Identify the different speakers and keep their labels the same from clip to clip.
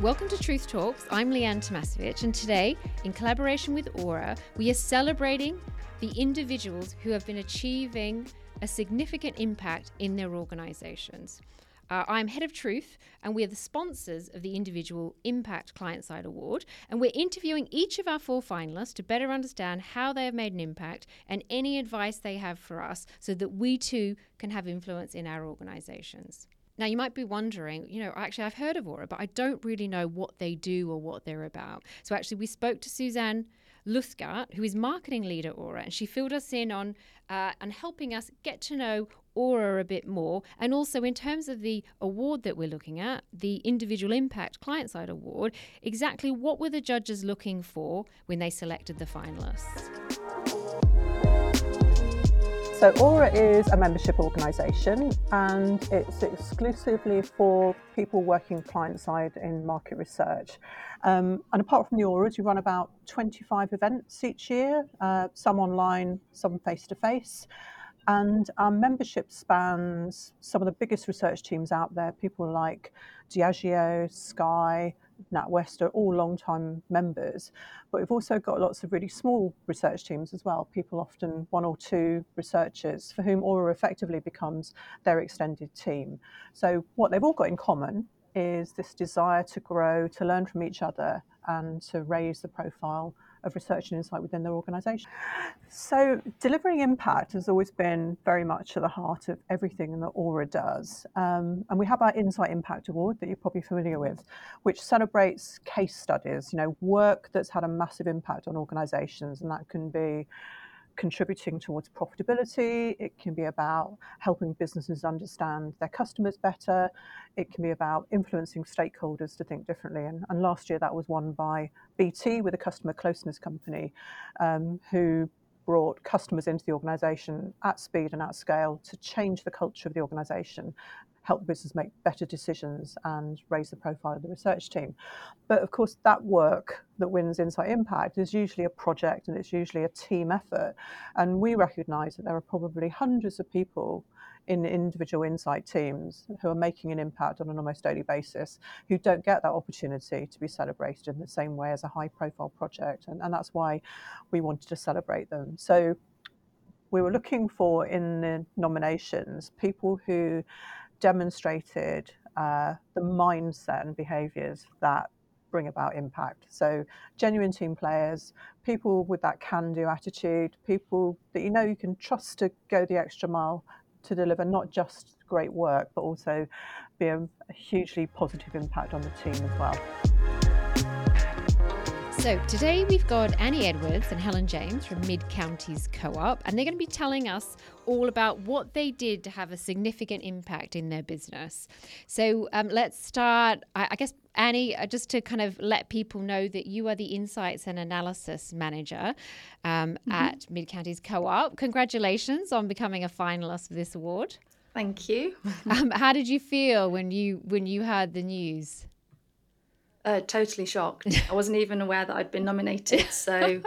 Speaker 1: Welcome to Truth Talks. I'm Leanne Tomasevich, and today, in collaboration with Aura, we are celebrating the individuals who have been achieving a significant impact in their organizations. Uh, I'm Head of Truth, and we're the sponsors of the Individual Impact Client Side Award. And we're interviewing each of our four finalists to better understand how they have made an impact and any advice they have for us so that we too can have influence in our organizations. Now, you might be wondering, you know, actually, I've heard of Aura, but I don't really know what they do or what they're about. So, actually, we spoke to Suzanne Luthgart, who is marketing leader Aura, and she filled us in on uh, and helping us get to know Aura a bit more. And also, in terms of the award that we're looking at, the Individual Impact Client Side Award, exactly what were the judges looking for when they selected the finalists?
Speaker 2: So Aura is a membership organisation and it's exclusively for people working client side in market research. Um, and apart from the Auras, we run about 25 events each year, uh, some online, some face to face. And our membership spans some of the biggest research teams out there, people like Diageo, Sky, NatWest are all long-time members, but we've also got lots of really small research teams as well. People often one or two researchers for whom Aura effectively becomes their extended team. So what they've all got in common is this desire to grow, to learn from each other, and to raise the profile of research and insight within their organisation. So, delivering impact has always been very much at the heart of everything that Aura does. Um, and we have our Insight Impact Award that you're probably familiar with, which celebrates case studies, you know, work that's had a massive impact on organisations, and that can be contributing towards profitability. It can be about helping businesses understand their customers better. It can be about influencing stakeholders to think differently. And, and last year that was won by BT with a customer closeness company um, who brought customers into the organisation at speed and at scale to change the culture of the organisation help business make better decisions and raise the profile of the research team. But of course, that work that wins Insight Impact is usually a project and it's usually a team effort. And we recognise that there are probably hundreds of people in individual insight teams who are making an impact on an almost daily basis who don't get that opportunity to be celebrated in the same way as a high profile project. And, and that's why we wanted to celebrate them. So we were looking for in the nominations people who demonstrated uh, the mindset and behaviours that bring about impact. So, genuine team players, people with that can do attitude, people that you know you can trust to go the extra mile to deliver not just great work, but also be a, a hugely positive impact on the team as well.
Speaker 1: So today we've got Annie Edwards and Helen James from Mid Counties Co op, and they're going to be telling us all about what they did to have a significant impact in their business. So um, let's start, I, I guess, Annie, uh, just to kind of let people know that you are the Insights and Analysis Manager um, mm-hmm. at Mid Counties Co op. Congratulations on becoming a finalist for this award.
Speaker 3: Thank you.
Speaker 1: um, how did you feel when you when you heard the news?
Speaker 3: Uh, totally shocked. I wasn't even aware that I'd been nominated. So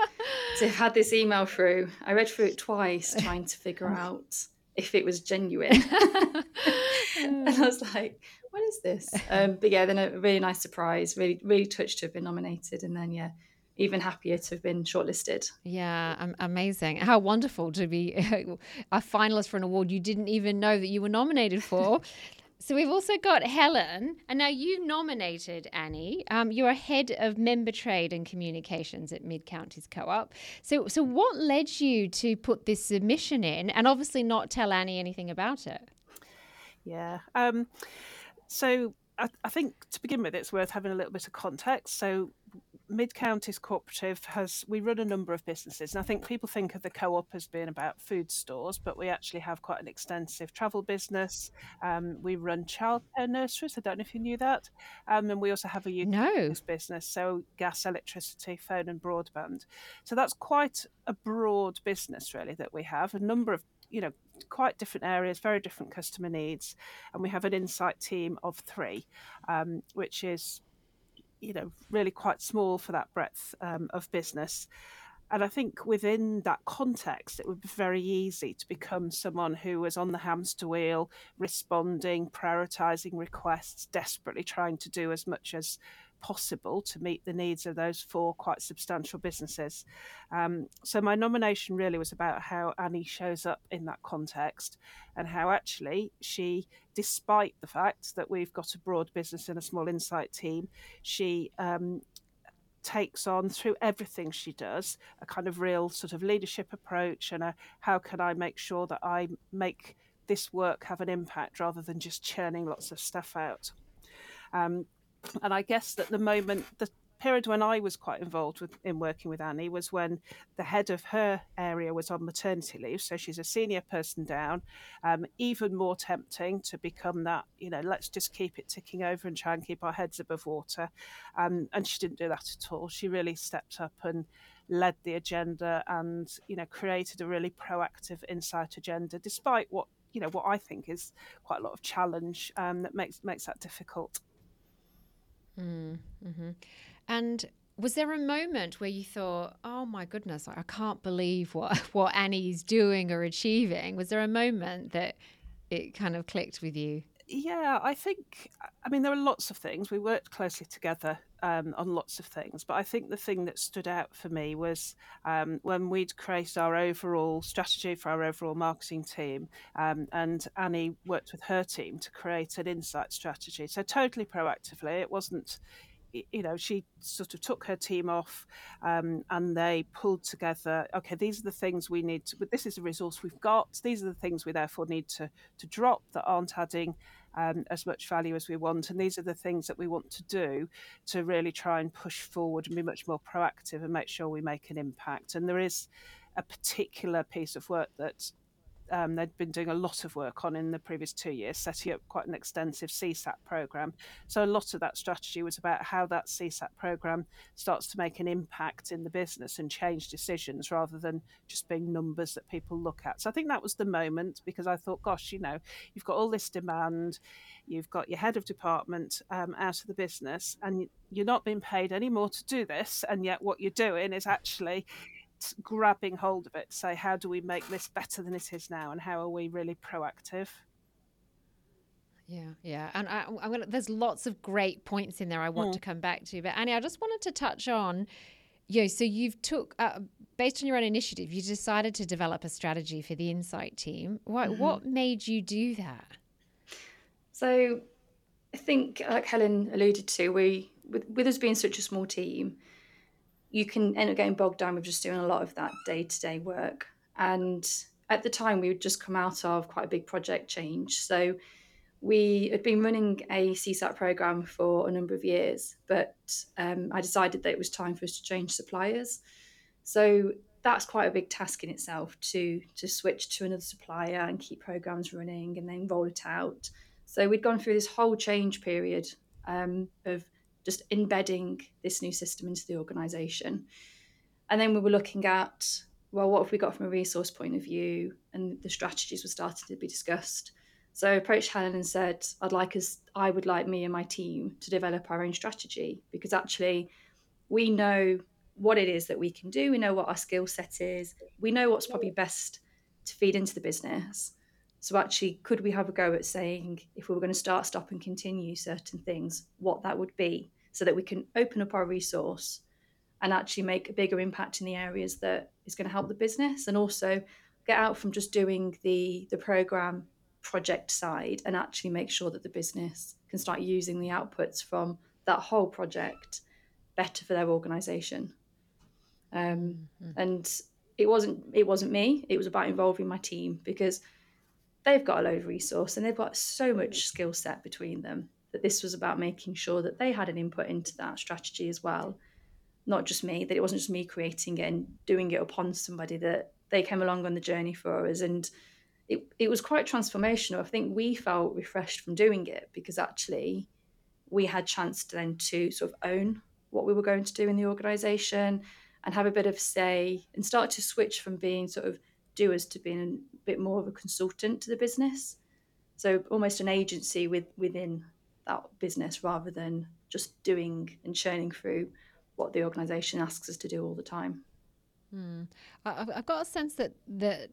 Speaker 3: to have had this email through, I read through it twice, trying to figure out if it was genuine. and I was like, what is this? Um, but yeah, then a really nice surprise. Really, really touched to have been nominated, and then yeah, even happier to have been shortlisted.
Speaker 1: Yeah, amazing. How wonderful to be a finalist for an award you didn't even know that you were nominated for. So we've also got Helen, and now you nominated Annie. Um, you're a head of member trade and communications at Mid Counties Co-op. So, so what led you to put this submission in, and obviously not tell Annie anything about it?
Speaker 4: Yeah. Um, so I, I think to begin with, it's worth having a little bit of context. So Mid Counties Cooperative has we run a number of businesses, and I think people think of the co-op as being about food stores, but we actually have quite an extensive travel business. Um, we run childcare nurseries. I don't know if you knew that, um, and we also have a UK
Speaker 1: no.
Speaker 4: business, so gas, electricity, phone, and broadband. So that's quite a broad business, really, that we have a number of you know quite different areas, very different customer needs, and we have an insight team of three, um, which is you know really quite small for that breadth um, of business. And I think within that context, it would be very easy to become someone who was on the hamster wheel, responding, prioritizing requests, desperately trying to do as much as possible to meet the needs of those four quite substantial businesses. Um, so my nomination really was about how Annie shows up in that context and how actually she, despite the fact that we've got a broad business and a small insight team, she um, takes on through everything she does a kind of real sort of leadership approach and a how can I make sure that I make this work have an impact rather than just churning lots of stuff out. Um, and I guess that the moment, the period when I was quite involved with, in working with Annie was when the head of her area was on maternity leave. So she's a senior person down. Um, even more tempting to become that, you know, let's just keep it ticking over and try and keep our heads above water. Um, and she didn't do that at all. She really stepped up and led the agenda and, you know, created a really proactive insight agenda, despite what you know what I think is quite a lot of challenge um, that makes makes that difficult.
Speaker 1: Mm, hmm And was there a moment where you thought, "Oh my goodness, I can't believe what what Annie's doing or achieving"? Was there a moment that it kind of clicked with you?
Speaker 4: Yeah, I think. I mean, there are lots of things. We worked closely together um, on lots of things, but I think the thing that stood out for me was um, when we'd created our overall strategy for our overall marketing team, um, and Annie worked with her team to create an insight strategy. So totally proactively, it wasn't you know, she sort of took her team off um, and they pulled together, okay, these are the things we need to, this is a resource we've got. These are the things we therefore need to, to drop that aren't adding um, as much value as we want. And these are the things that we want to do to really try and push forward and be much more proactive and make sure we make an impact. And there is a particular piece of work that um, they'd been doing a lot of work on in the previous two years, setting up quite an extensive CSAT program. So a lot of that strategy was about how that CSAT program starts to make an impact in the business and change decisions rather than just being numbers that people look at. So I think that was the moment because I thought, gosh, you know, you've got all this demand, you've got your head of department um, out of the business, and you're not being paid any more to do this, and yet what you're doing is actually grabbing hold of it to say, how do we make this better than it is now, and how are we really proactive?
Speaker 1: Yeah, yeah, and I, am gonna. There's lots of great points in there I want mm. to come back to, but Annie, I just wanted to touch on, you know, so you've took uh, based on your own initiative, you decided to develop a strategy for the Insight team. What mm-hmm. what made you do that?
Speaker 3: So, I think, like Helen alluded to, we with, with us being such a small team, you can end up getting bogged down with just doing a lot of that day to day work. And at the time, we had just come out of quite a big project change. So we had been running a CSAT program for a number of years, but um, I decided that it was time for us to change suppliers. So that's quite a big task in itself to to switch to another supplier and keep programs running and then roll it out. So we'd gone through this whole change period um, of just embedding this new system into the organization. And then we were looking at, well, what have we got from a resource point of view? And the strategies were starting to be discussed. So I approached Helen and said, I'd like us, I would like me and my team to develop our own strategy because actually we know what it is that we can do. We know what our skill set is. We know what's probably best to feed into the business. So actually, could we have a go at saying if we were going to start, stop, and continue certain things, what that would be, so that we can open up our resource and actually make a bigger impact in the areas that is going to help the business, and also get out from just doing the the program project side and actually make sure that the business can start using the outputs from that whole project better for their organization. Um, mm-hmm. And it wasn't it wasn't me. It was about involving my team because they've got a load of resource and they've got so much skill set between them that this was about making sure that they had an input into that strategy as well. Not just me that it wasn't just me creating it and doing it upon somebody that they came along on the journey for us. And it, it was quite transformational. I think we felt refreshed from doing it because actually we had chance to then to sort of own what we were going to do in the organization and have a bit of say and start to switch from being sort of doers to being a bit more of a consultant to the business. So almost an agency with within that business rather than just doing and churning through what the organisation asks us to do all the time.
Speaker 1: Mm. I've got a sense that the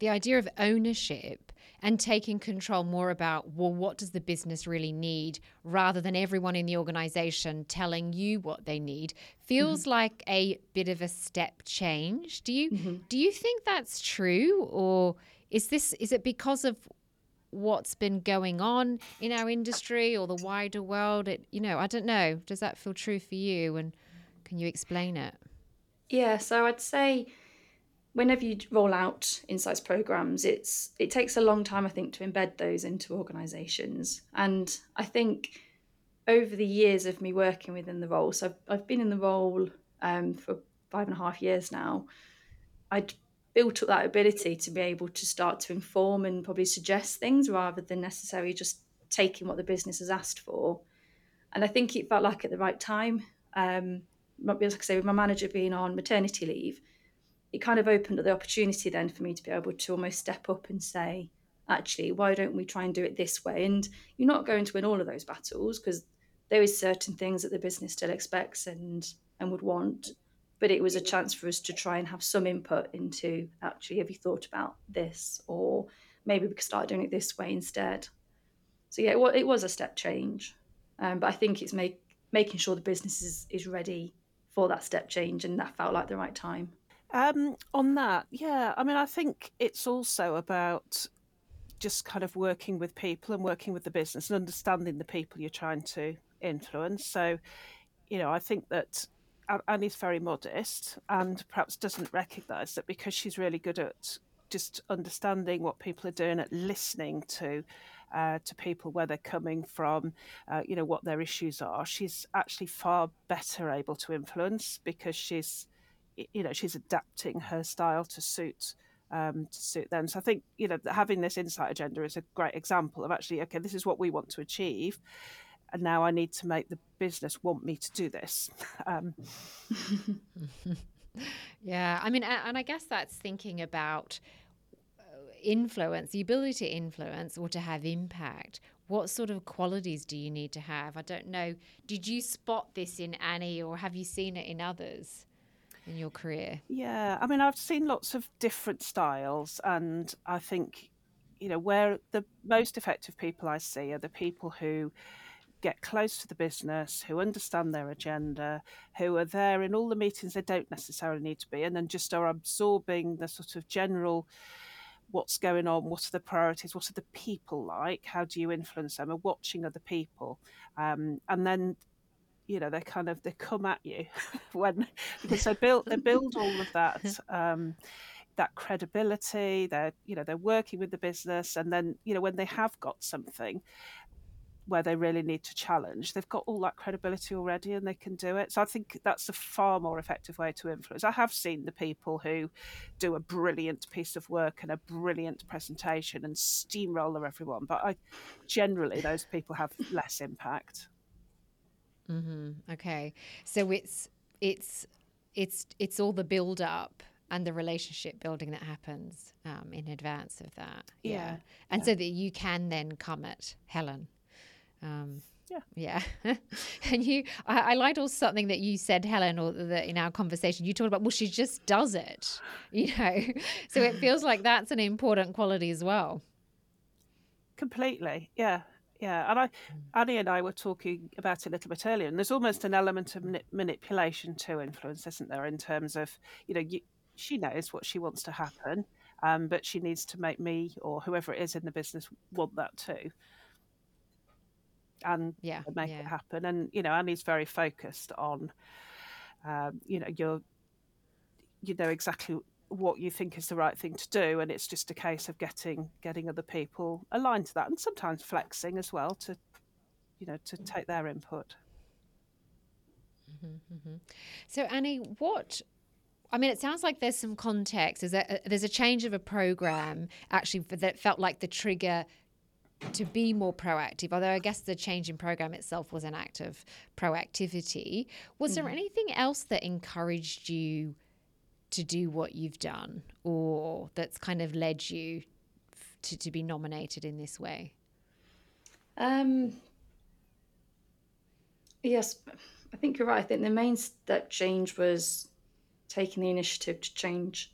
Speaker 1: the idea of ownership and taking control more about well, what does the business really need, rather than everyone in the organization telling you what they need, feels mm-hmm. like a bit of a step change. Do you mm-hmm. do you think that's true, or is this is it because of what's been going on in our industry or the wider world? It you know I don't know. Does that feel true for you? And can you explain it?
Speaker 3: Yeah, so I'd say whenever you roll out insights programs, it's it takes a long time, I think, to embed those into organisations. And I think over the years of me working within the role, so I've, I've been in the role um, for five and a half years now. I'd built up that ability to be able to start to inform and probably suggest things rather than necessarily just taking what the business has asked for. And I think it felt like at the right time. Um, like I say, with my manager being on maternity leave, it kind of opened up the opportunity then for me to be able to almost step up and say, actually, why don't we try and do it this way? And you're not going to win all of those battles because there is certain things that the business still expects and and would want. But it was a chance for us to try and have some input into actually, have you thought about this? Or maybe we could start doing it this way instead. So yeah, it, was a step change. Um, but I think it's make, making sure the business is, is ready for that step change, and that felt like the right time.
Speaker 4: Um, on that, yeah, I mean, I think it's also about just kind of working with people and working with the business and understanding the people you're trying to influence. So, you know, I think that Annie's very modest and perhaps doesn't recognise that because she's really good at just understanding what people are doing, at listening to uh, to people where they're coming from, uh, you know, what their issues are. She's actually far better able to influence because she's, you know, she's adapting her style to suit. Um, to suit them. So I think you know having this insight agenda is a great example of actually okay, this is what we want to achieve, and now I need to make the business want me to do this. Um,
Speaker 1: yeah, I mean, and I guess that's thinking about influence, the ability to influence or to have impact, what sort of qualities do you need to have? I don't know. Did you spot this in Annie or have you seen it in others in your career?
Speaker 4: Yeah, I mean, I've seen lots of different styles, and I think, you know, where the most effective people I see are the people who get close to the business, who understand their agenda, who are there in all the meetings they don't necessarily need to be, and then just are absorbing the sort of general what's going on, what are the priorities, what are the people like, how do you influence them, and watching other people, um, and then you know they kind of they come at you when because they build they build all of that um, that credibility they're you know they're working with the business and then you know when they have got something where they really need to challenge. They've got all that credibility already and they can do it. So I think that's a far more effective way to influence. I have seen the people who do a brilliant piece of work and a brilliant presentation and steamroller everyone, but I generally those people have less impact.
Speaker 1: Mm-hmm. Okay, so it's it's it's it's all the build up and the relationship building that happens um, in advance of that.
Speaker 4: Yeah, yeah.
Speaker 1: and yeah. so that you can then come at Helen um,
Speaker 4: yeah.
Speaker 1: Yeah. and you, I, I liked also something that you said, Helen, or the, in our conversation, you talked about, well, she just does it, you know? so it feels like that's an important quality as well.
Speaker 4: Completely. Yeah. Yeah. And I, Annie and I were talking about it a little bit earlier, and there's almost an element of manipulation to influence, isn't there, in terms of, you know, you, she knows what she wants to happen, um, but she needs to make me or whoever it is in the business want that too and
Speaker 1: yeah,
Speaker 4: make
Speaker 1: yeah.
Speaker 4: it happen. And you know, Annie's very focused on, um, you know, you're, you know exactly what you think is the right thing to do, and it's just a case of getting getting other people aligned to that, and sometimes flexing as well to, you know, to take their input.
Speaker 1: Mm-hmm, mm-hmm. So Annie, what I mean, it sounds like there's some context. There's a, there's a change of a program actually that felt like the trigger to be more proactive, although I guess the change in program itself was an act of proactivity. Was mm. there anything else that encouraged you to do what you've done or that's kind of led you to, to be nominated in this way?
Speaker 3: Um, yes, I think you're right. I think the main step change was taking the initiative to change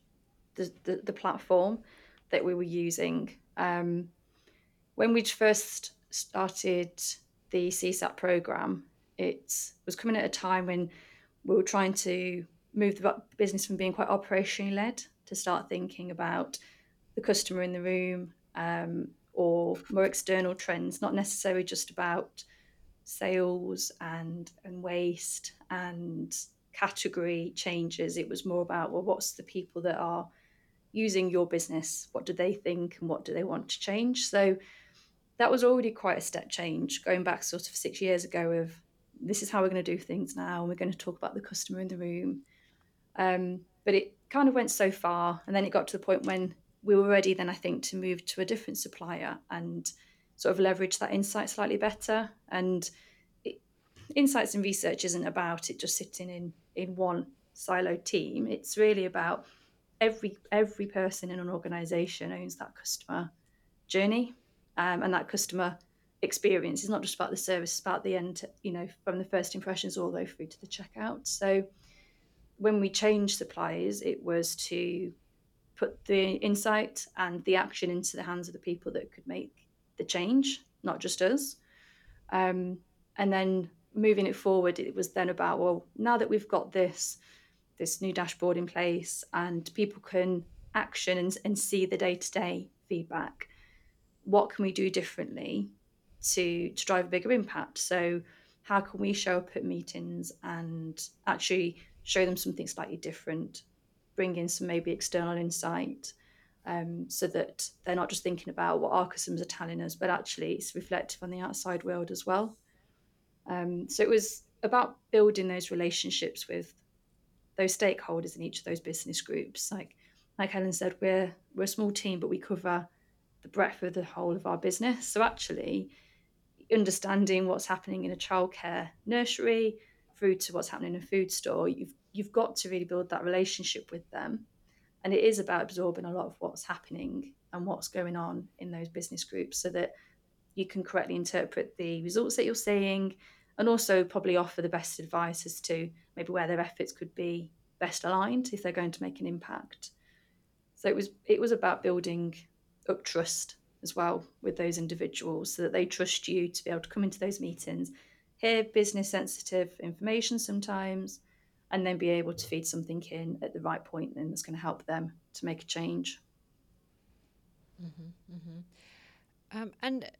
Speaker 3: the, the, the platform that we were using. Um, when we first started the CSAT program, it was coming at a time when we were trying to move the business from being quite operationally led to start thinking about the customer in the room um, or more external trends, not necessarily just about sales and and waste and category changes. It was more about well, what's the people that are using your business? What do they think and what do they want to change? So that was already quite a step change going back sort of six years ago of this is how we're going to do things now and we're going to talk about the customer in the room. Um, but it kind of went so far and then it got to the point when we were ready then i think to move to a different supplier and sort of leverage that insight slightly better. And it, insights and research isn't about it just sitting in in one siloed team. It's really about every every person in an organization owns that customer journey um, and that customer experience is not just about the service it's about the end you know from the first impressions all the way through to the checkout so when we changed suppliers, it was to put the insight and the action into the hands of the people that could make the change, not just us. Um, and then moving it forward, it was then about well, now that we've got this this new dashboard in place and people can action and, and see the day to day feedback, what can we do differently to to drive a bigger impact? So how can we show up at meetings and actually show them something slightly different, bring in some maybe external insight, um, so that they're not just thinking about what our customers are telling us, but actually it's reflective on the outside world as well. Um, so it was about building those relationships with those stakeholders in each of those business groups. Like like Helen said, we're we're a small team, but we cover the breadth of the whole of our business. So actually, understanding what's happening in a childcare nursery, through to what's happening in a food store, you've you've got to really build that relationship with them. And it is about absorbing a lot of what's happening and what's going on in those business groups so that you can correctly interpret the results that you're seeing and also probably offer the best advice as to maybe where their efforts could be best aligned if they're going to make an impact. So it was it was about building up trust as well with those individuals so that they trust you to be able to come into those meetings hear business sensitive information sometimes, and then be able to feed something in at the right point and that's going to help them to make a change.
Speaker 1: Mm-hmm, mm-hmm. Um, and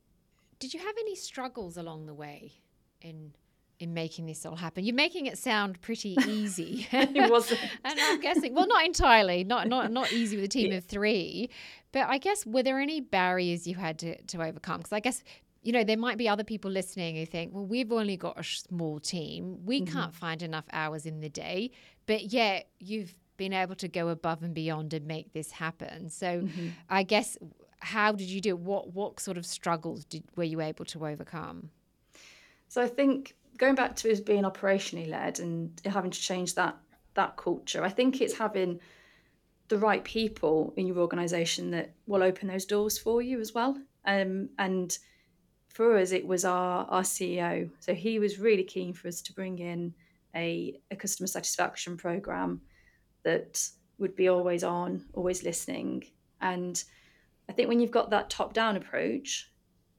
Speaker 1: did you have any struggles along the way in in making this all happen? You're making it sound pretty easy.
Speaker 3: it wasn't,
Speaker 1: and I'm guessing, well, not entirely, not not not easy with a team yeah. of three, but I guess were there any barriers you had to to overcome? Because I guess you know, there might be other people listening who think, well, we've only got a small team. We mm-hmm. can't find enough hours in the day. But yet you've been able to go above and beyond and make this happen. So mm-hmm. I guess how did you do it? What what sort of struggles did, were you able to overcome?
Speaker 3: So I think going back to us being operationally led and having to change that that culture, I think it's having the right people in your organization that will open those doors for you as well. Um, and for us, it was our, our CEO. So he was really keen for us to bring in a, a customer satisfaction program that would be always on, always listening. And I think when you've got that top down approach,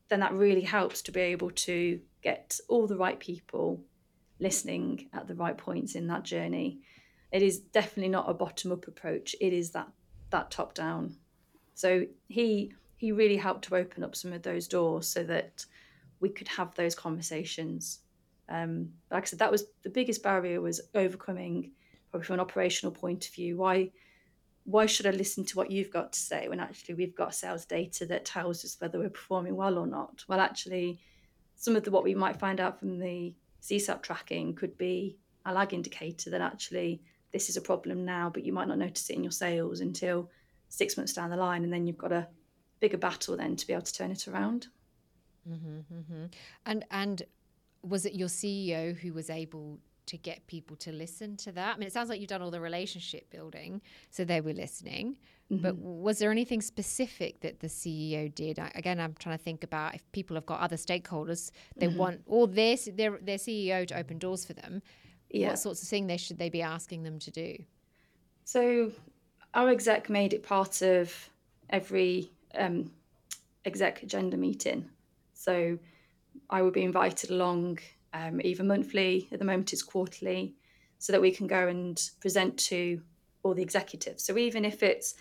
Speaker 3: then that really helps to be able to get all the right people listening at the right points in that journey. It is definitely not a bottom up approach. It is that that top down. So he he really helped to open up some of those doors so that we could have those conversations. Um, like I said, that was the biggest barrier was overcoming, probably from an operational point of view. Why, why should I listen to what you've got to say when actually we've got sales data that tells us whether we're performing well or not? Well, actually, some of the what we might find out from the CSAT tracking could be a lag indicator that actually this is a problem now, but you might not notice it in your sales until six months down the line, and then you've got a bigger battle then to be able to turn it around.
Speaker 1: Mm-hmm, mm-hmm. And and was it your CEO who was able to get people to listen to that? I mean, it sounds like you've done all the relationship building, so they were listening. Mm-hmm. But was there anything specific that the CEO did? I, again, I'm trying to think about if people have got other stakeholders, they mm-hmm. want or their their their CEO to open doors for them. Yeah. What sorts of things they should they be asking them to do?
Speaker 3: So our exec made it part of every um, exec agenda meeting. So I would be invited along um, either monthly, at the moment it's quarterly, so that we can go and present to all the executives. So even if it's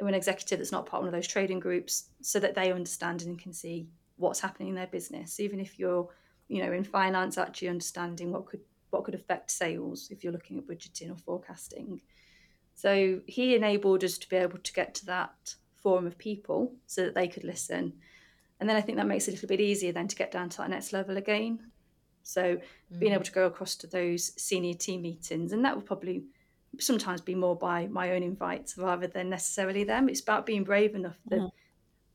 Speaker 3: an executive that's not part of one of those trading groups, so that they understand and can see what's happening in their business, even if you're, you know, in finance, actually understanding what could what could affect sales if you're looking at budgeting or forecasting. So he enabled us to be able to get to that forum of people so that they could listen. And then I think that makes it a little bit easier then to get down to that next level again. So mm. being able to go across to those senior team meetings, and that will probably sometimes be more by my own invites rather than necessarily them. It's about being brave enough that mm.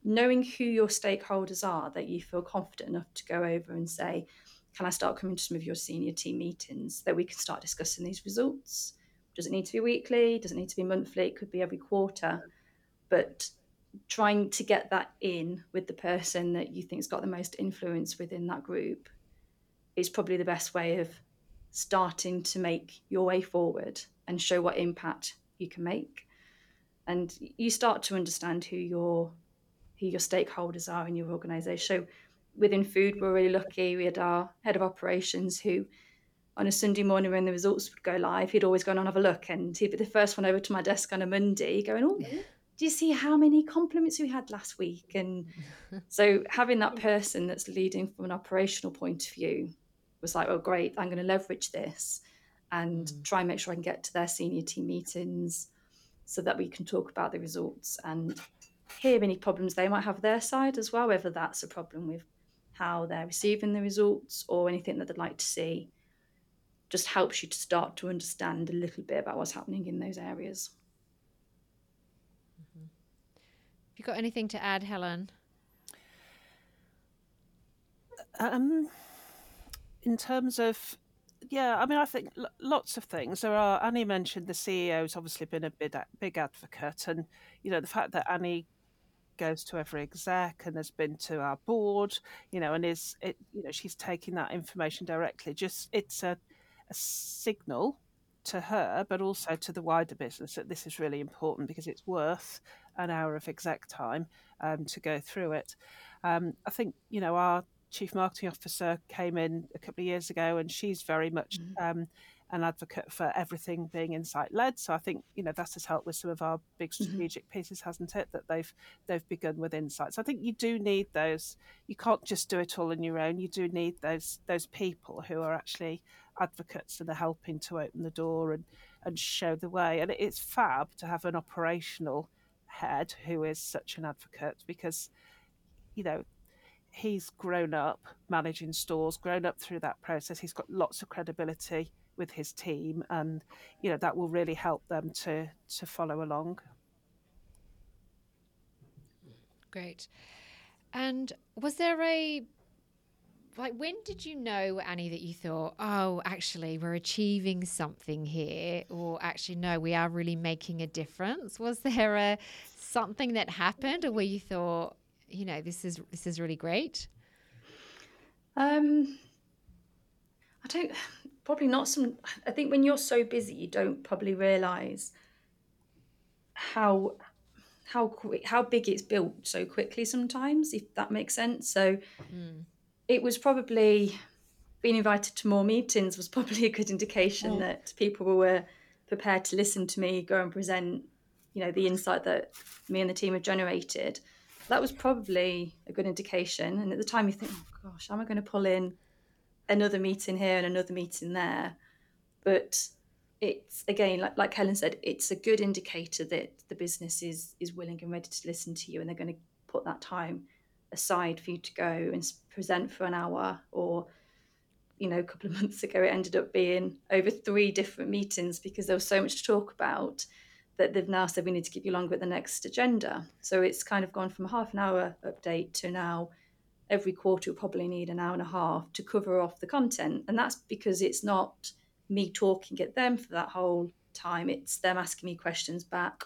Speaker 3: knowing who your stakeholders are, that you feel confident enough to go over and say, Can I start coming to some of your senior team meetings that we can start discussing these results? Does it need to be weekly? Does it need to be monthly? It could be every quarter. But trying to get that in with the person that you think's got the most influence within that group is probably the best way of starting to make your way forward and show what impact you can make. And you start to understand who your who your stakeholders are in your organization. So within food we're really lucky. We had our head of operations who on a sunday morning when the results would go live he'd always go and have a look and he'd be the first one over to my desk on a monday going oh do you see how many compliments we had last week? And so having that person that's leading from an operational point of view was like, oh, great, I'm going to leverage this and mm. try and make sure I can get to their senior team meetings so that we can talk about the results and hear any problems they might have their side as well, whether that's a problem with how they're receiving the results or anything that they'd like to see. Just helps you to start to understand a little bit about what's happening in those areas.
Speaker 1: Mm-hmm. Have you got anything to add, Helen?
Speaker 4: Um, in terms of yeah, I mean, I think lots of things. There are. Annie mentioned the CEO's obviously been a big, big advocate, and you know the fact that Annie goes to every exec and has been to our board, you know, and is it, you know, she's taking that information directly. Just it's a, a signal to her, but also to the wider business that this is really important because it's worth an hour of exec time um, to go through it. Um, I think you know our chief marketing officer came in a couple of years ago, and she's very much mm-hmm. um, an advocate for everything being insight led. So I think you know that has helped with some of our big mm-hmm. strategic mm-hmm. pieces, hasn't it? That they've they've begun with insights. I think you do need those. You can't just do it all on your own. You do need those those people who are actually advocates and are helping to open the door and and show the way. And it's fab to have an operational head who is such an advocate because you know he's grown up managing stores, grown up through that process. He's got lots of credibility with his team, and you know that will really help them to to follow along.
Speaker 1: Great. And was there a like when did you know Annie that you thought, oh, actually we're achieving something here, or actually no, we are really making a difference? Was there a something that happened, or where you thought, you know this is this is really great
Speaker 3: um i don't probably not some i think when you're so busy you don't probably realize how how quick how big it's built so quickly sometimes if that makes sense so mm. it was probably being invited to more meetings was probably a good indication mm. that people were prepared to listen to me go and present you know the insight that me and the team have generated that was probably a good indication. And at the time, you think, oh gosh, am I going to pull in another meeting here and another meeting there? But it's again, like, like Helen said, it's a good indicator that the business is is willing and ready to listen to you, and they're going to put that time aside for you to go and present for an hour or you know a couple of months ago it ended up being over three different meetings because there was so much to talk about that they've now said we need to keep you longer at the next agenda. So it's kind of gone from a half an hour update to now every quarter we'll probably need an hour and a half to cover off the content. And that's because it's not me talking at them for that whole time. It's them asking me questions back,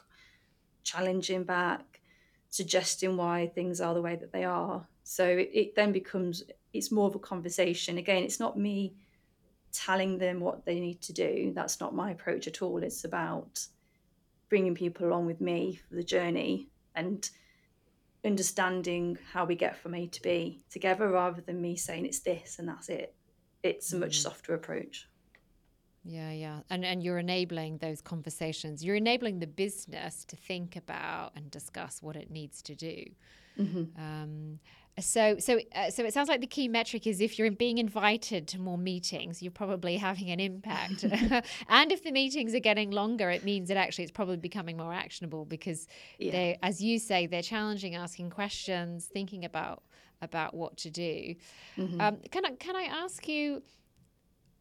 Speaker 3: challenging back, suggesting why things are the way that they are. So it, it then becomes it's more of a conversation. Again, it's not me telling them what they need to do. That's not my approach at all. It's about bringing people along with me for the journey and understanding how we get from A to B together rather than me saying it's this and that's it. It's a much mm. softer approach.
Speaker 1: Yeah, yeah. And and you're enabling those conversations. You're enabling the business to think about and discuss what it needs to do. Mm-hmm. Um, so, so, uh, so it sounds like the key metric is if you're being invited to more meetings, you're probably having an impact. and if the meetings are getting longer, it means that actually it's probably becoming more actionable because yeah. they, as you say, they're challenging, asking questions, thinking about about what to do. Mm-hmm. Um, can I can I ask you?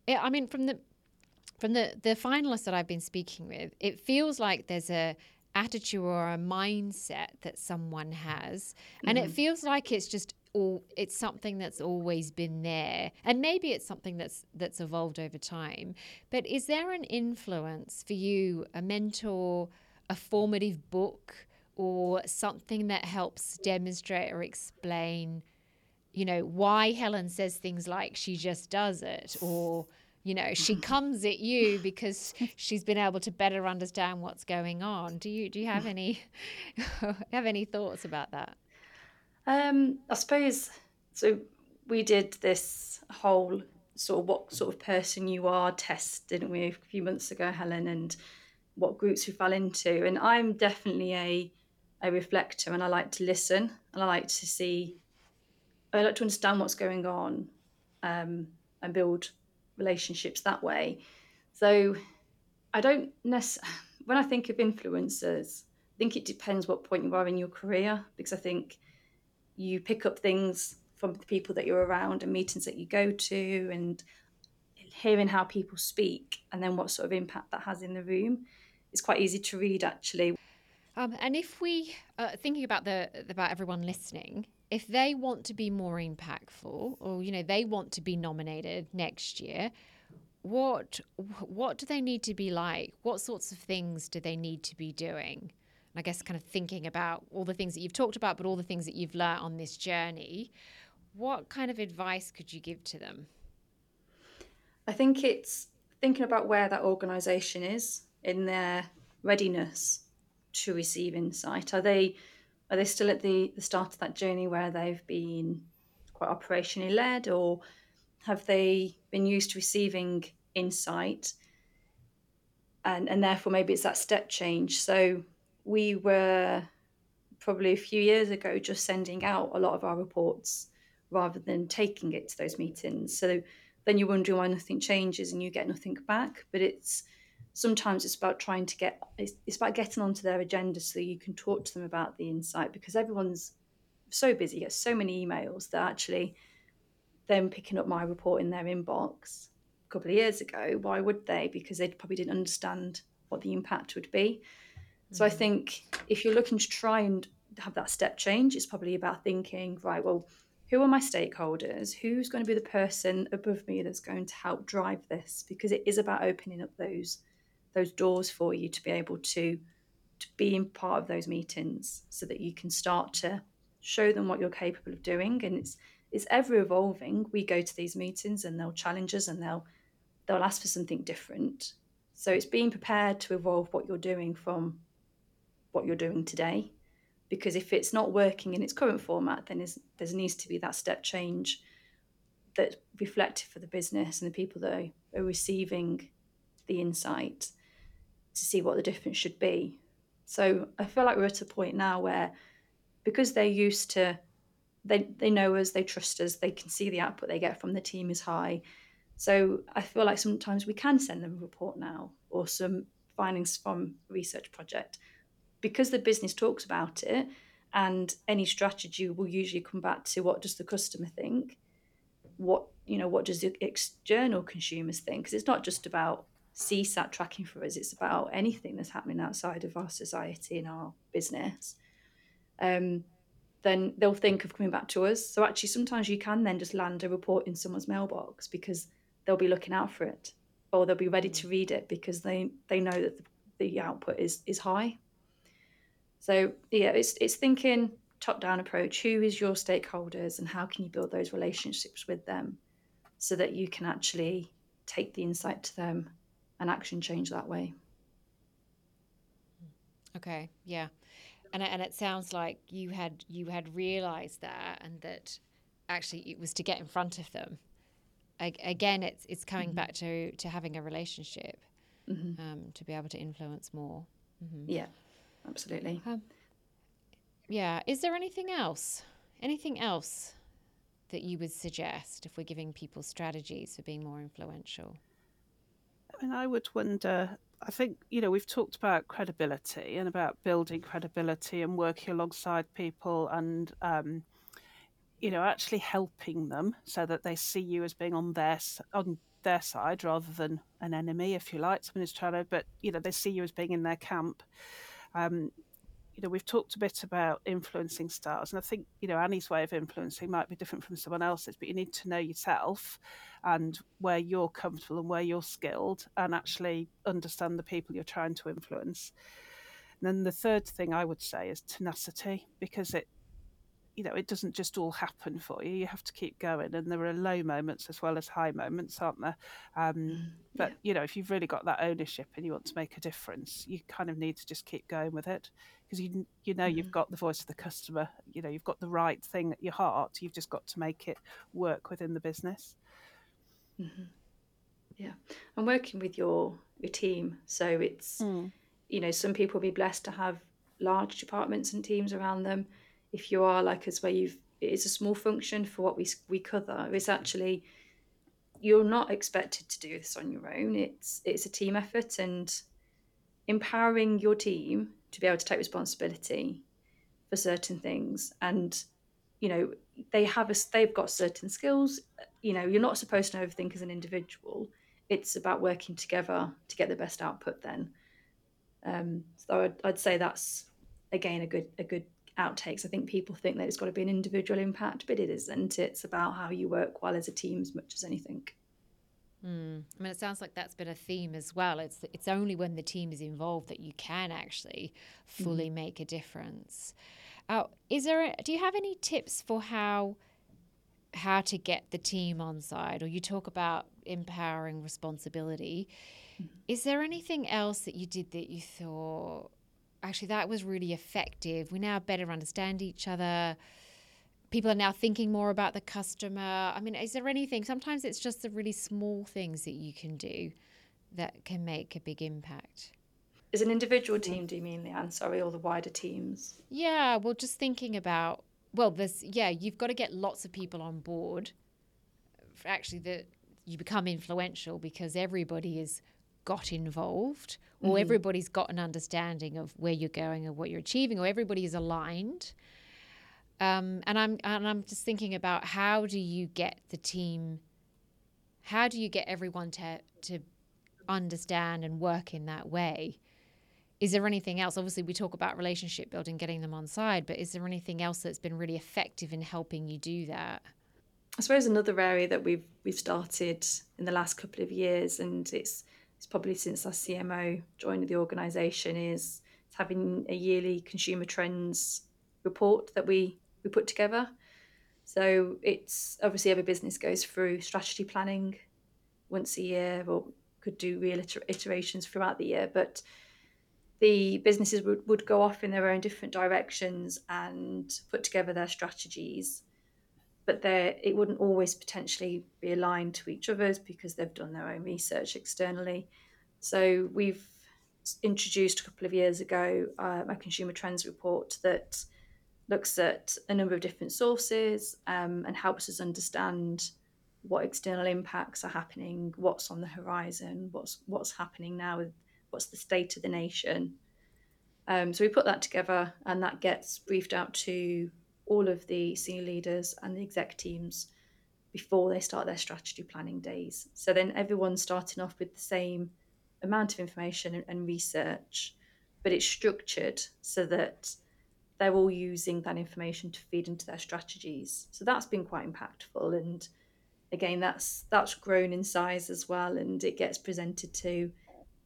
Speaker 1: I mean, from the from the the finalists that I've been speaking with, it feels like there's a attitude or a mindset that someone has and mm-hmm. it feels like it's just all it's something that's always been there and maybe it's something that's that's evolved over time but is there an influence for you a mentor a formative book or something that helps demonstrate or explain you know why Helen says things like she just does it or you know she comes at you because she's been able to better understand what's going on. Do you do you have any have any thoughts about that?
Speaker 3: Um i suppose so we did this whole sort of what sort of person you are test didn't we a few months ago helen and what groups we fell into. And i'm definitely a a reflector and i like to listen and i like to see i like to understand what's going on um, and build relationships that way. So I don't necessarily, when I think of influencers, I think it depends what point you are in your career because I think you pick up things from the people that you're around and meetings that you go to and hearing how people speak and then what sort of impact that has in the room is quite easy to read actually.
Speaker 1: Um, and if we uh, thinking about the about everyone listening, if they want to be more impactful or you know they want to be nominated next year what what do they need to be like? What sorts of things do they need to be doing? And i guess kind of thinking about all the things that you've talked about but all the things that you've learned on this journey what kind of advice could you give to them?
Speaker 3: I think it's thinking about where that organization is in their readiness to receive insight. Are they are they still at the, the start of that journey where they've been quite operationally led, or have they been used to receiving insight? And, and therefore, maybe it's that step change. So, we were probably a few years ago just sending out a lot of our reports rather than taking it to those meetings. So, then you're wondering why nothing changes and you get nothing back. But it's sometimes it's about trying to get it's, it's about getting onto their agenda so you can talk to them about the insight because everyone's so busy gets so many emails that actually them picking up my report in their inbox a couple of years ago why would they because they probably didn't understand what the impact would be mm-hmm. so i mm-hmm. think if you're looking to try and have that step change it's probably about thinking right well who are my stakeholders who's going to be the person above me that's going to help drive this because it is about opening up those those doors for you to be able to to be in part of those meetings so that you can start to show them what you're capable of doing. And it's it's ever evolving. We go to these meetings and they'll challenge us and they'll they'll ask for something different. So it's being prepared to evolve what you're doing from what you're doing today. Because if it's not working in its current format then there needs to be that step change that's reflective for the business and the people that are, are receiving the insight to see what the difference should be. So I feel like we're at a point now where because they're used to they they know us, they trust us, they can see the output they get from the team is high. So I feel like sometimes we can send them a report now or some findings from research project because the business talks about it and any strategy will usually come back to what does the customer think what you know what does the external consumers think because it's not just about CSAT tracking for us. It's about anything that's happening outside of our society and our business. Um, then they'll think of coming back to us. So actually, sometimes you can then just land a report in someone's mailbox because they'll be looking out for it, or they'll be ready to read it because they they know that the, the output is is high. So yeah, it's it's thinking top down approach. Who is your stakeholders, and how can you build those relationships with them, so that you can actually take the insight to them and action change that way.
Speaker 1: Okay, yeah, and and it sounds like you had you had realised that, and that actually it was to get in front of them. again, it's it's coming mm-hmm. back to to having a relationship mm-hmm. um, to be able to influence more.
Speaker 3: Mm-hmm. Yeah, absolutely. Um,
Speaker 1: yeah, is there anything else? Anything else that you would suggest if we're giving people strategies for being more influential?
Speaker 4: I mean, I would wonder. I think, you know, we've talked about credibility and about building credibility and working alongside people and, um, you know, actually helping them so that they see you as being on their on their side rather than an enemy, if you like. Someone is trying to, but you know, they see you as being in their camp. Um, you know, we've talked a bit about influencing styles, and I think you know Annie's way of influencing might be different from someone else's, but you need to know yourself and where you're comfortable and where you're skilled, and actually understand the people you're trying to influence. And then the third thing I would say is tenacity, because it you know, it doesn't just all happen for you. You have to keep going, and there are low moments as well as high moments, aren't there? Um, mm, but yeah. you know, if you've really got that ownership and you want to make a difference, you kind of need to just keep going with it because you you know mm-hmm. you've got the voice of the customer. You know, you've got the right thing at your heart. You've just got to make it work within the business.
Speaker 3: Mm-hmm. Yeah, and working with your your team, so it's mm. you know some people will be blessed to have large departments and teams around them if you are like us where you've it's a small function for what we we cover. It's actually you're not expected to do this on your own. It's it's a team effort and empowering your team to be able to take responsibility for certain things. And you know they have a they've got certain skills. You know you're not supposed to know everything as an individual. It's about working together to get the best output then. Um, so I'd, I'd say that's again a good a good outtakes. I think people think that it's got to be an individual impact, but it isn't. It's about how you work well as a team as much as anything.
Speaker 1: Mm. I mean, it sounds like that's been a theme as well. It's it's only when the team is involved that you can actually fully mm. make a difference. Uh, is there? A, do you have any tips for how how to get the team on side? Or you talk about empowering responsibility. Mm. Is there anything else that you did that you thought? Actually that was really effective. We now better understand each other. People are now thinking more about the customer. I mean, is there anything? Sometimes it's just the really small things that you can do that can make a big impact.
Speaker 3: As an individual team, do you mean, Leanne? Sorry, or the wider teams?
Speaker 1: Yeah, well, just thinking about, well, there's, yeah, you've got to get lots of people on board. Actually, that you become influential because everybody is got involved or mm-hmm. everybody's got an understanding of where you're going or what you're achieving or everybody is aligned. Um, and I'm and I'm just thinking about how do you get the team how do you get everyone to to understand and work in that way? Is there anything else? Obviously we talk about relationship building getting them on side but is there anything else that's been really effective in helping you do that?
Speaker 3: I suppose another area that we've we've started in the last couple of years and it's it's probably since our CMO joined the organisation is having a yearly consumer trends report that we we put together. So it's obviously every business goes through strategy planning once a year, or could do real iterations throughout the year. But the businesses would, would go off in their own different directions and put together their strategies but it wouldn't always potentially be aligned to each other's because they've done their own research externally. So we've introduced a couple of years ago uh, a consumer trends report that looks at a number of different sources um, and helps us understand what external impacts are happening, what's on the horizon, what's what's happening now, what's the state of the nation. Um, so we put that together, and that gets briefed out to all of the senior leaders and the exec teams before they start their strategy planning days. So then everyone's starting off with the same amount of information and, research, but it's structured so that they're all using that information to feed into their strategies. So that's been quite impactful and again that's that's grown in size as well and it gets presented to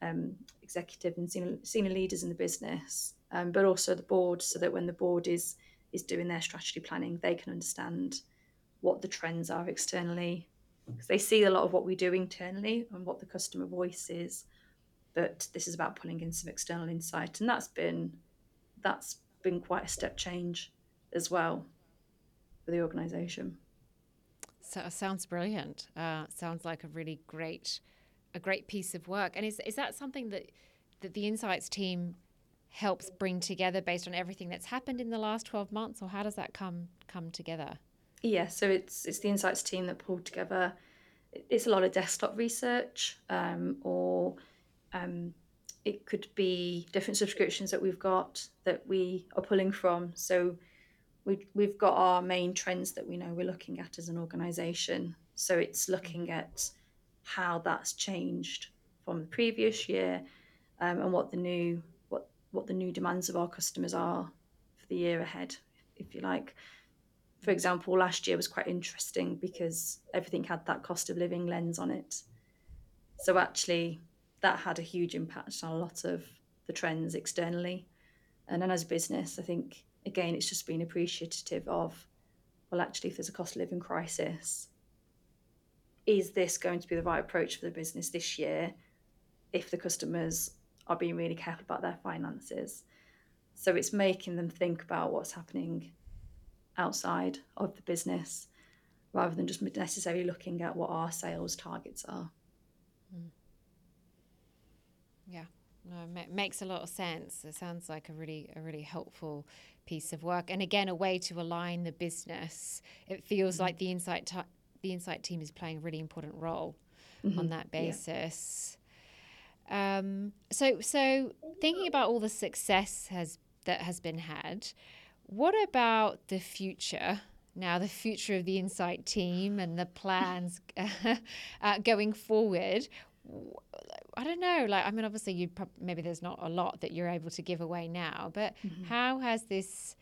Speaker 3: um, executive and senior, senior leaders in the business um, but also the board so that when the board is is doing their strategy planning, they can understand what the trends are externally because they see a lot of what we do internally and what the customer voice is. but this is about pulling in some external insight, and that's been that's been quite a step change as well for the organisation.
Speaker 1: So sounds brilliant. Uh, sounds like a really great, a great piece of work. And is is that something that that the insights team helps bring together based on everything that's happened in the last twelve months, or how does that come come together?
Speaker 3: Yeah, so it's it's the insights team that pulled together. It's a lot of desktop research, um, or um, it could be different subscriptions that we've got that we are pulling from. So we, we've got our main trends that we know we're looking at as an organisation. So it's looking at how that's changed from the previous year um, and what the new what the new demands of our customers are for the year ahead, if you like. For example, last year was quite interesting because everything had that cost of living lens on it. So actually, that had a huge impact on a lot of the trends externally. And then as a business, I think again it's just been appreciative of well actually if there's a cost of living crisis, is this going to be the right approach for the business this year if the customers are being really careful about their finances? So it's making them think about what's happening outside of the business rather than just necessarily looking at what our sales targets are. Mm.
Speaker 1: Yeah, no, it makes a lot of sense. It sounds like a really a really helpful piece of work, and again, a way to align the business. It feels mm-hmm. like the insight t- the insight team is playing a really important role mm-hmm. on that basis. Yeah. Um, so, so thinking about all the success has that has been had, what about the future? Now, the future of the Insight team and the plans uh, going forward. I don't know. Like, I mean, obviously, you prob- maybe there's not a lot that you're able to give away now, but mm-hmm. how has this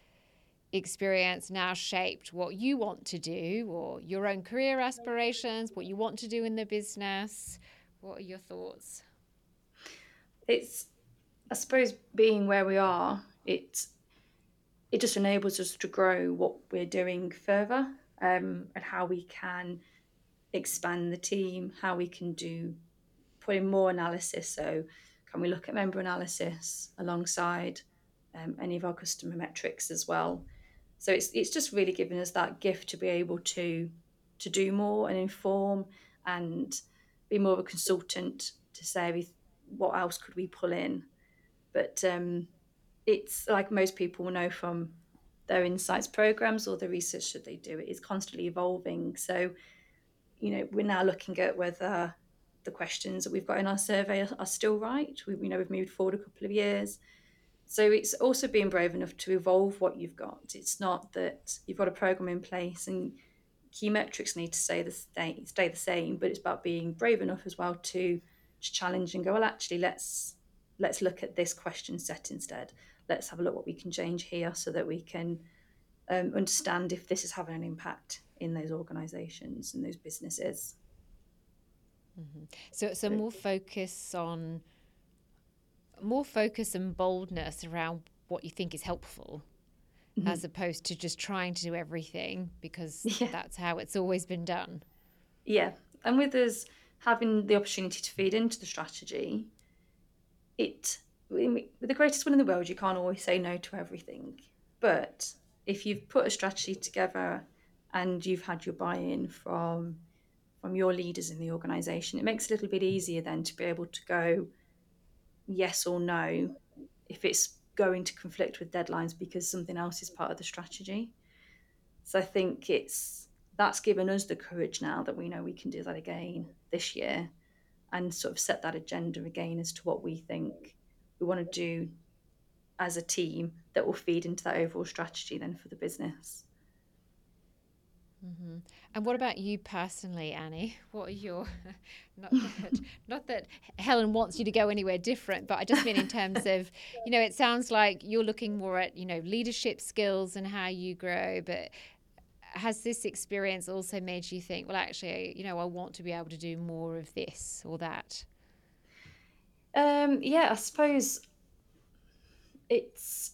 Speaker 1: experience now shaped what you want to do, or your own career aspirations, what you want to do in the business? What are your thoughts?
Speaker 3: It's, I suppose, being where we are, it it just enables us to grow what we're doing further, um, and how we can expand the team, how we can do put in more analysis. So, can we look at member analysis alongside um, any of our customer metrics as well? So it's it's just really giving us that gift to be able to to do more and inform and be more of a consultant to say what else could we pull in. But um, it's like most people know from their insights programs or the research that they do, it is constantly evolving. So, you know, we're now looking at whether the questions that we've got in our survey are, are still right. We, you know, we've moved forward a couple of years. So it's also being brave enough to evolve what you've got. It's not that you've got a program in place and key metrics need to stay the stay, stay the same, but it's about being brave enough as well to, to challenge and go, well, actually, let's let's look at this question set instead. Let's have a look what we can change here so that we can um, understand if this is having an impact in those organisations and those businesses.
Speaker 1: Mm-hmm. So, so more focus on more focus and boldness around what you think is helpful, mm-hmm. as opposed to just trying to do everything because yeah. that's how it's always been done.
Speaker 3: Yeah, and with us having the opportunity to feed into the strategy, it with the greatest one in the world, you can't always say no to everything. But if you've put a strategy together and you've had your buy-in from from your leaders in the organization it makes it a little bit easier then to be able to go yes or no if it's going to conflict with deadlines because something else is part of the strategy so i think it's that's given us the courage now that we know we can do that again this year and sort of set that agenda again as to what we think we want to do as a team that will feed into that overall strategy then for the business
Speaker 1: Mm-hmm. And what about you personally, Annie? What are your not that, not that Helen wants you to go anywhere different, but I just mean in terms of you know it sounds like you're looking more at you know leadership skills and how you grow, but has this experience also made you think, well, actually, you know, I want to be able to do more of this or that?
Speaker 3: Um, yeah, I suppose it's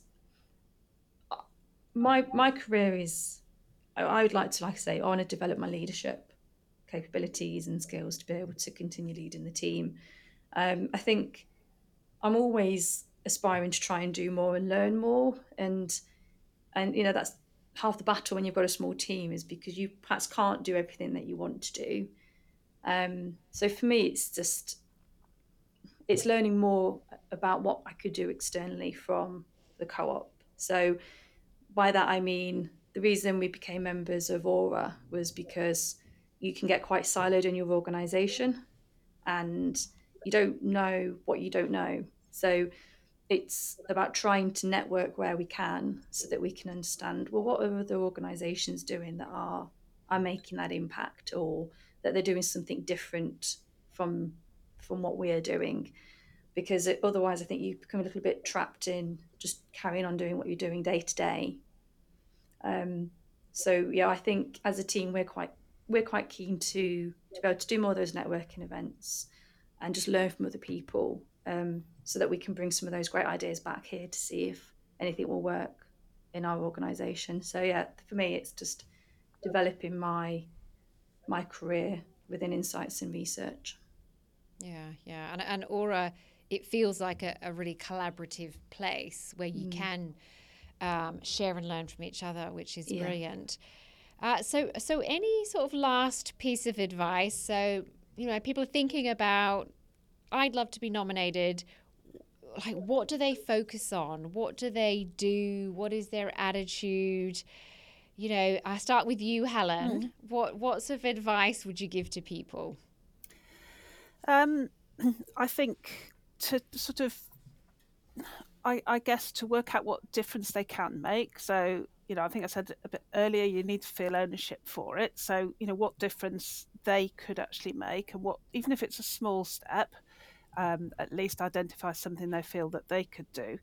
Speaker 3: my my career is I would like to, like I say, I want to develop my leadership capabilities and skills to be able to continue leading the team. Um, I think I'm always aspiring to try and do more and learn more and and you know that's half the battle when you've got a small team is because you perhaps can't do everything that you want to do. Um, so for me it's just it's learning more about what I could do externally from the co-op. So by that I mean the reason we became members of Aura was because you can get quite siloed in your organization and you don't know what you don't know. So it's about trying to network where we can so that we can understand well what are other organizations doing that are are making that impact or that they're doing something different from from what we are doing? Because it, otherwise i think you become a little bit trapped in just carrying on doing what you're doing day to day. Um, so yeah i think as a team we're quite we're quite keen to to be able to do more of those networking events and just learn from other people um, so that we can bring some of those great ideas back here to see if anything will work in our organisation. So yeah, for me, it's just developing my my career within insights and research.
Speaker 1: Yeah, yeah, and and Aura, it feels like a, a really collaborative place where you mm. can um, share and learn from each other, which is yeah. brilliant. Uh, so, so any sort of last piece of advice? So, you know, people are thinking about, I'd love to be nominated like what do they focus on? What do they do? What is their attitude? You know, I start with you, Helen. Mm. What what sort of advice would you give to people?
Speaker 4: Um, I think to sort of, I, I guess to work out what difference they can make. So you know, I think I said a bit earlier, you need to feel ownership for it. So, you know, what difference they could actually make, and what, even if it's a small step, um, at least identify something they feel that they could do,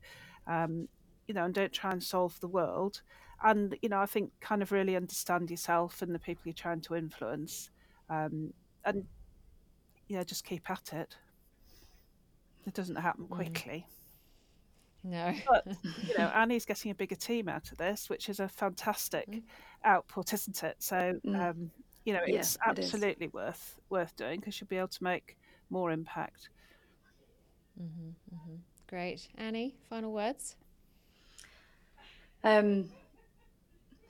Speaker 4: um, you know, and don't try and solve the world. And you know, I think kind of really understand yourself and the people you're trying to influence, um, and yeah, just keep at it. It doesn't happen mm. quickly.
Speaker 1: No.
Speaker 4: but, you know, Annie's getting a bigger team out of this, which is a fantastic mm. output, isn't it? So, mm. um, you know, it's yeah, absolutely it worth worth doing because you'll be able to make more impact.
Speaker 1: Mm-hmm, mm-hmm. Great. Annie, final words?
Speaker 3: Um,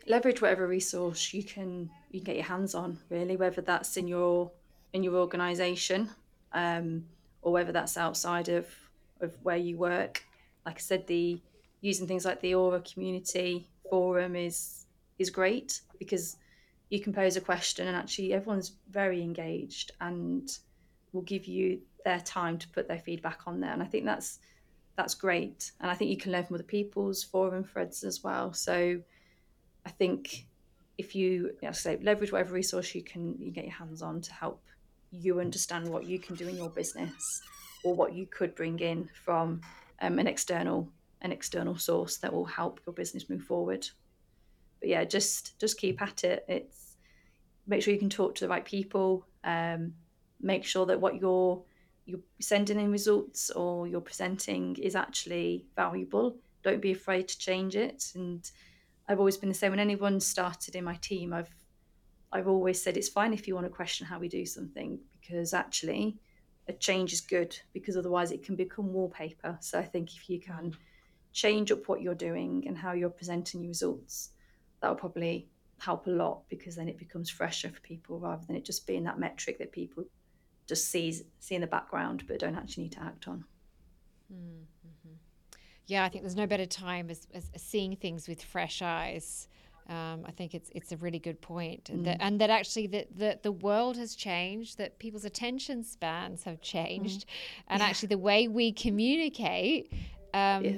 Speaker 3: leverage whatever resource you can you can get your hands on really whether that's in your in your organization um, or whether that's outside of of where you work like i said the using things like the aura community forum is is great because you can pose a question and actually everyone's very engaged and will give you their time to put their feedback on there. And i think that's that's great. And i think you can learn from other people's forum threads as well. So i think if you, you know, say leverage whatever resource you can you get your hands on to help you understand what you can do in your business or what you could bring in from um, an external an external source that will help your business move forward. But yeah just just keep at it. It's make sure you can talk to the right people um, make sure that what you're you're sending in results or you're presenting is actually valuable. Don't be afraid to change it. And I've always been the same. When anyone started in my team, I've I've always said it's fine if you want to question how we do something because actually a change is good because otherwise it can become wallpaper. So I think if you can change up what you're doing and how you're presenting your results, that will probably help a lot because then it becomes fresher for people rather than it just being that metric that people just sees see in the background but don't actually need to act on.
Speaker 1: Mm-hmm. Yeah, I think there's no better time as, as, seeing things with fresh eyes. Um, I think it's it's a really good point, and, mm. that, and that actually the, the, the world has changed, that people's attention spans have changed, mm. and yeah. actually the way we communicate um, yeah.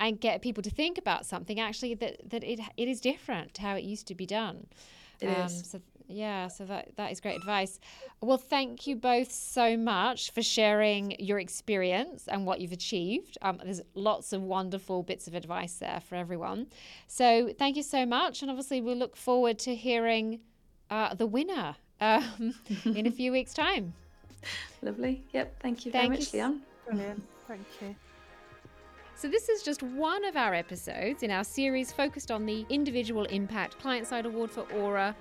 Speaker 1: and get people to think about something actually that, that it it is different to how it used to be done.
Speaker 3: It um, is.
Speaker 1: So yeah, so that that is great advice. Well, thank you both so much for sharing your experience and what you've achieved. Um, there's lots of wonderful bits of advice there for everyone. So thank you so much, and obviously we look forward to hearing uh, the winner um, in a few weeks' time.
Speaker 3: Lovely. Yep. Thank you very thank much, you. Leanne.
Speaker 4: Brilliant. Thank you.
Speaker 1: So, this is just one of our episodes in our series focused on the individual impact client side award for Aura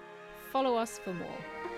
Speaker 1: follow us for more.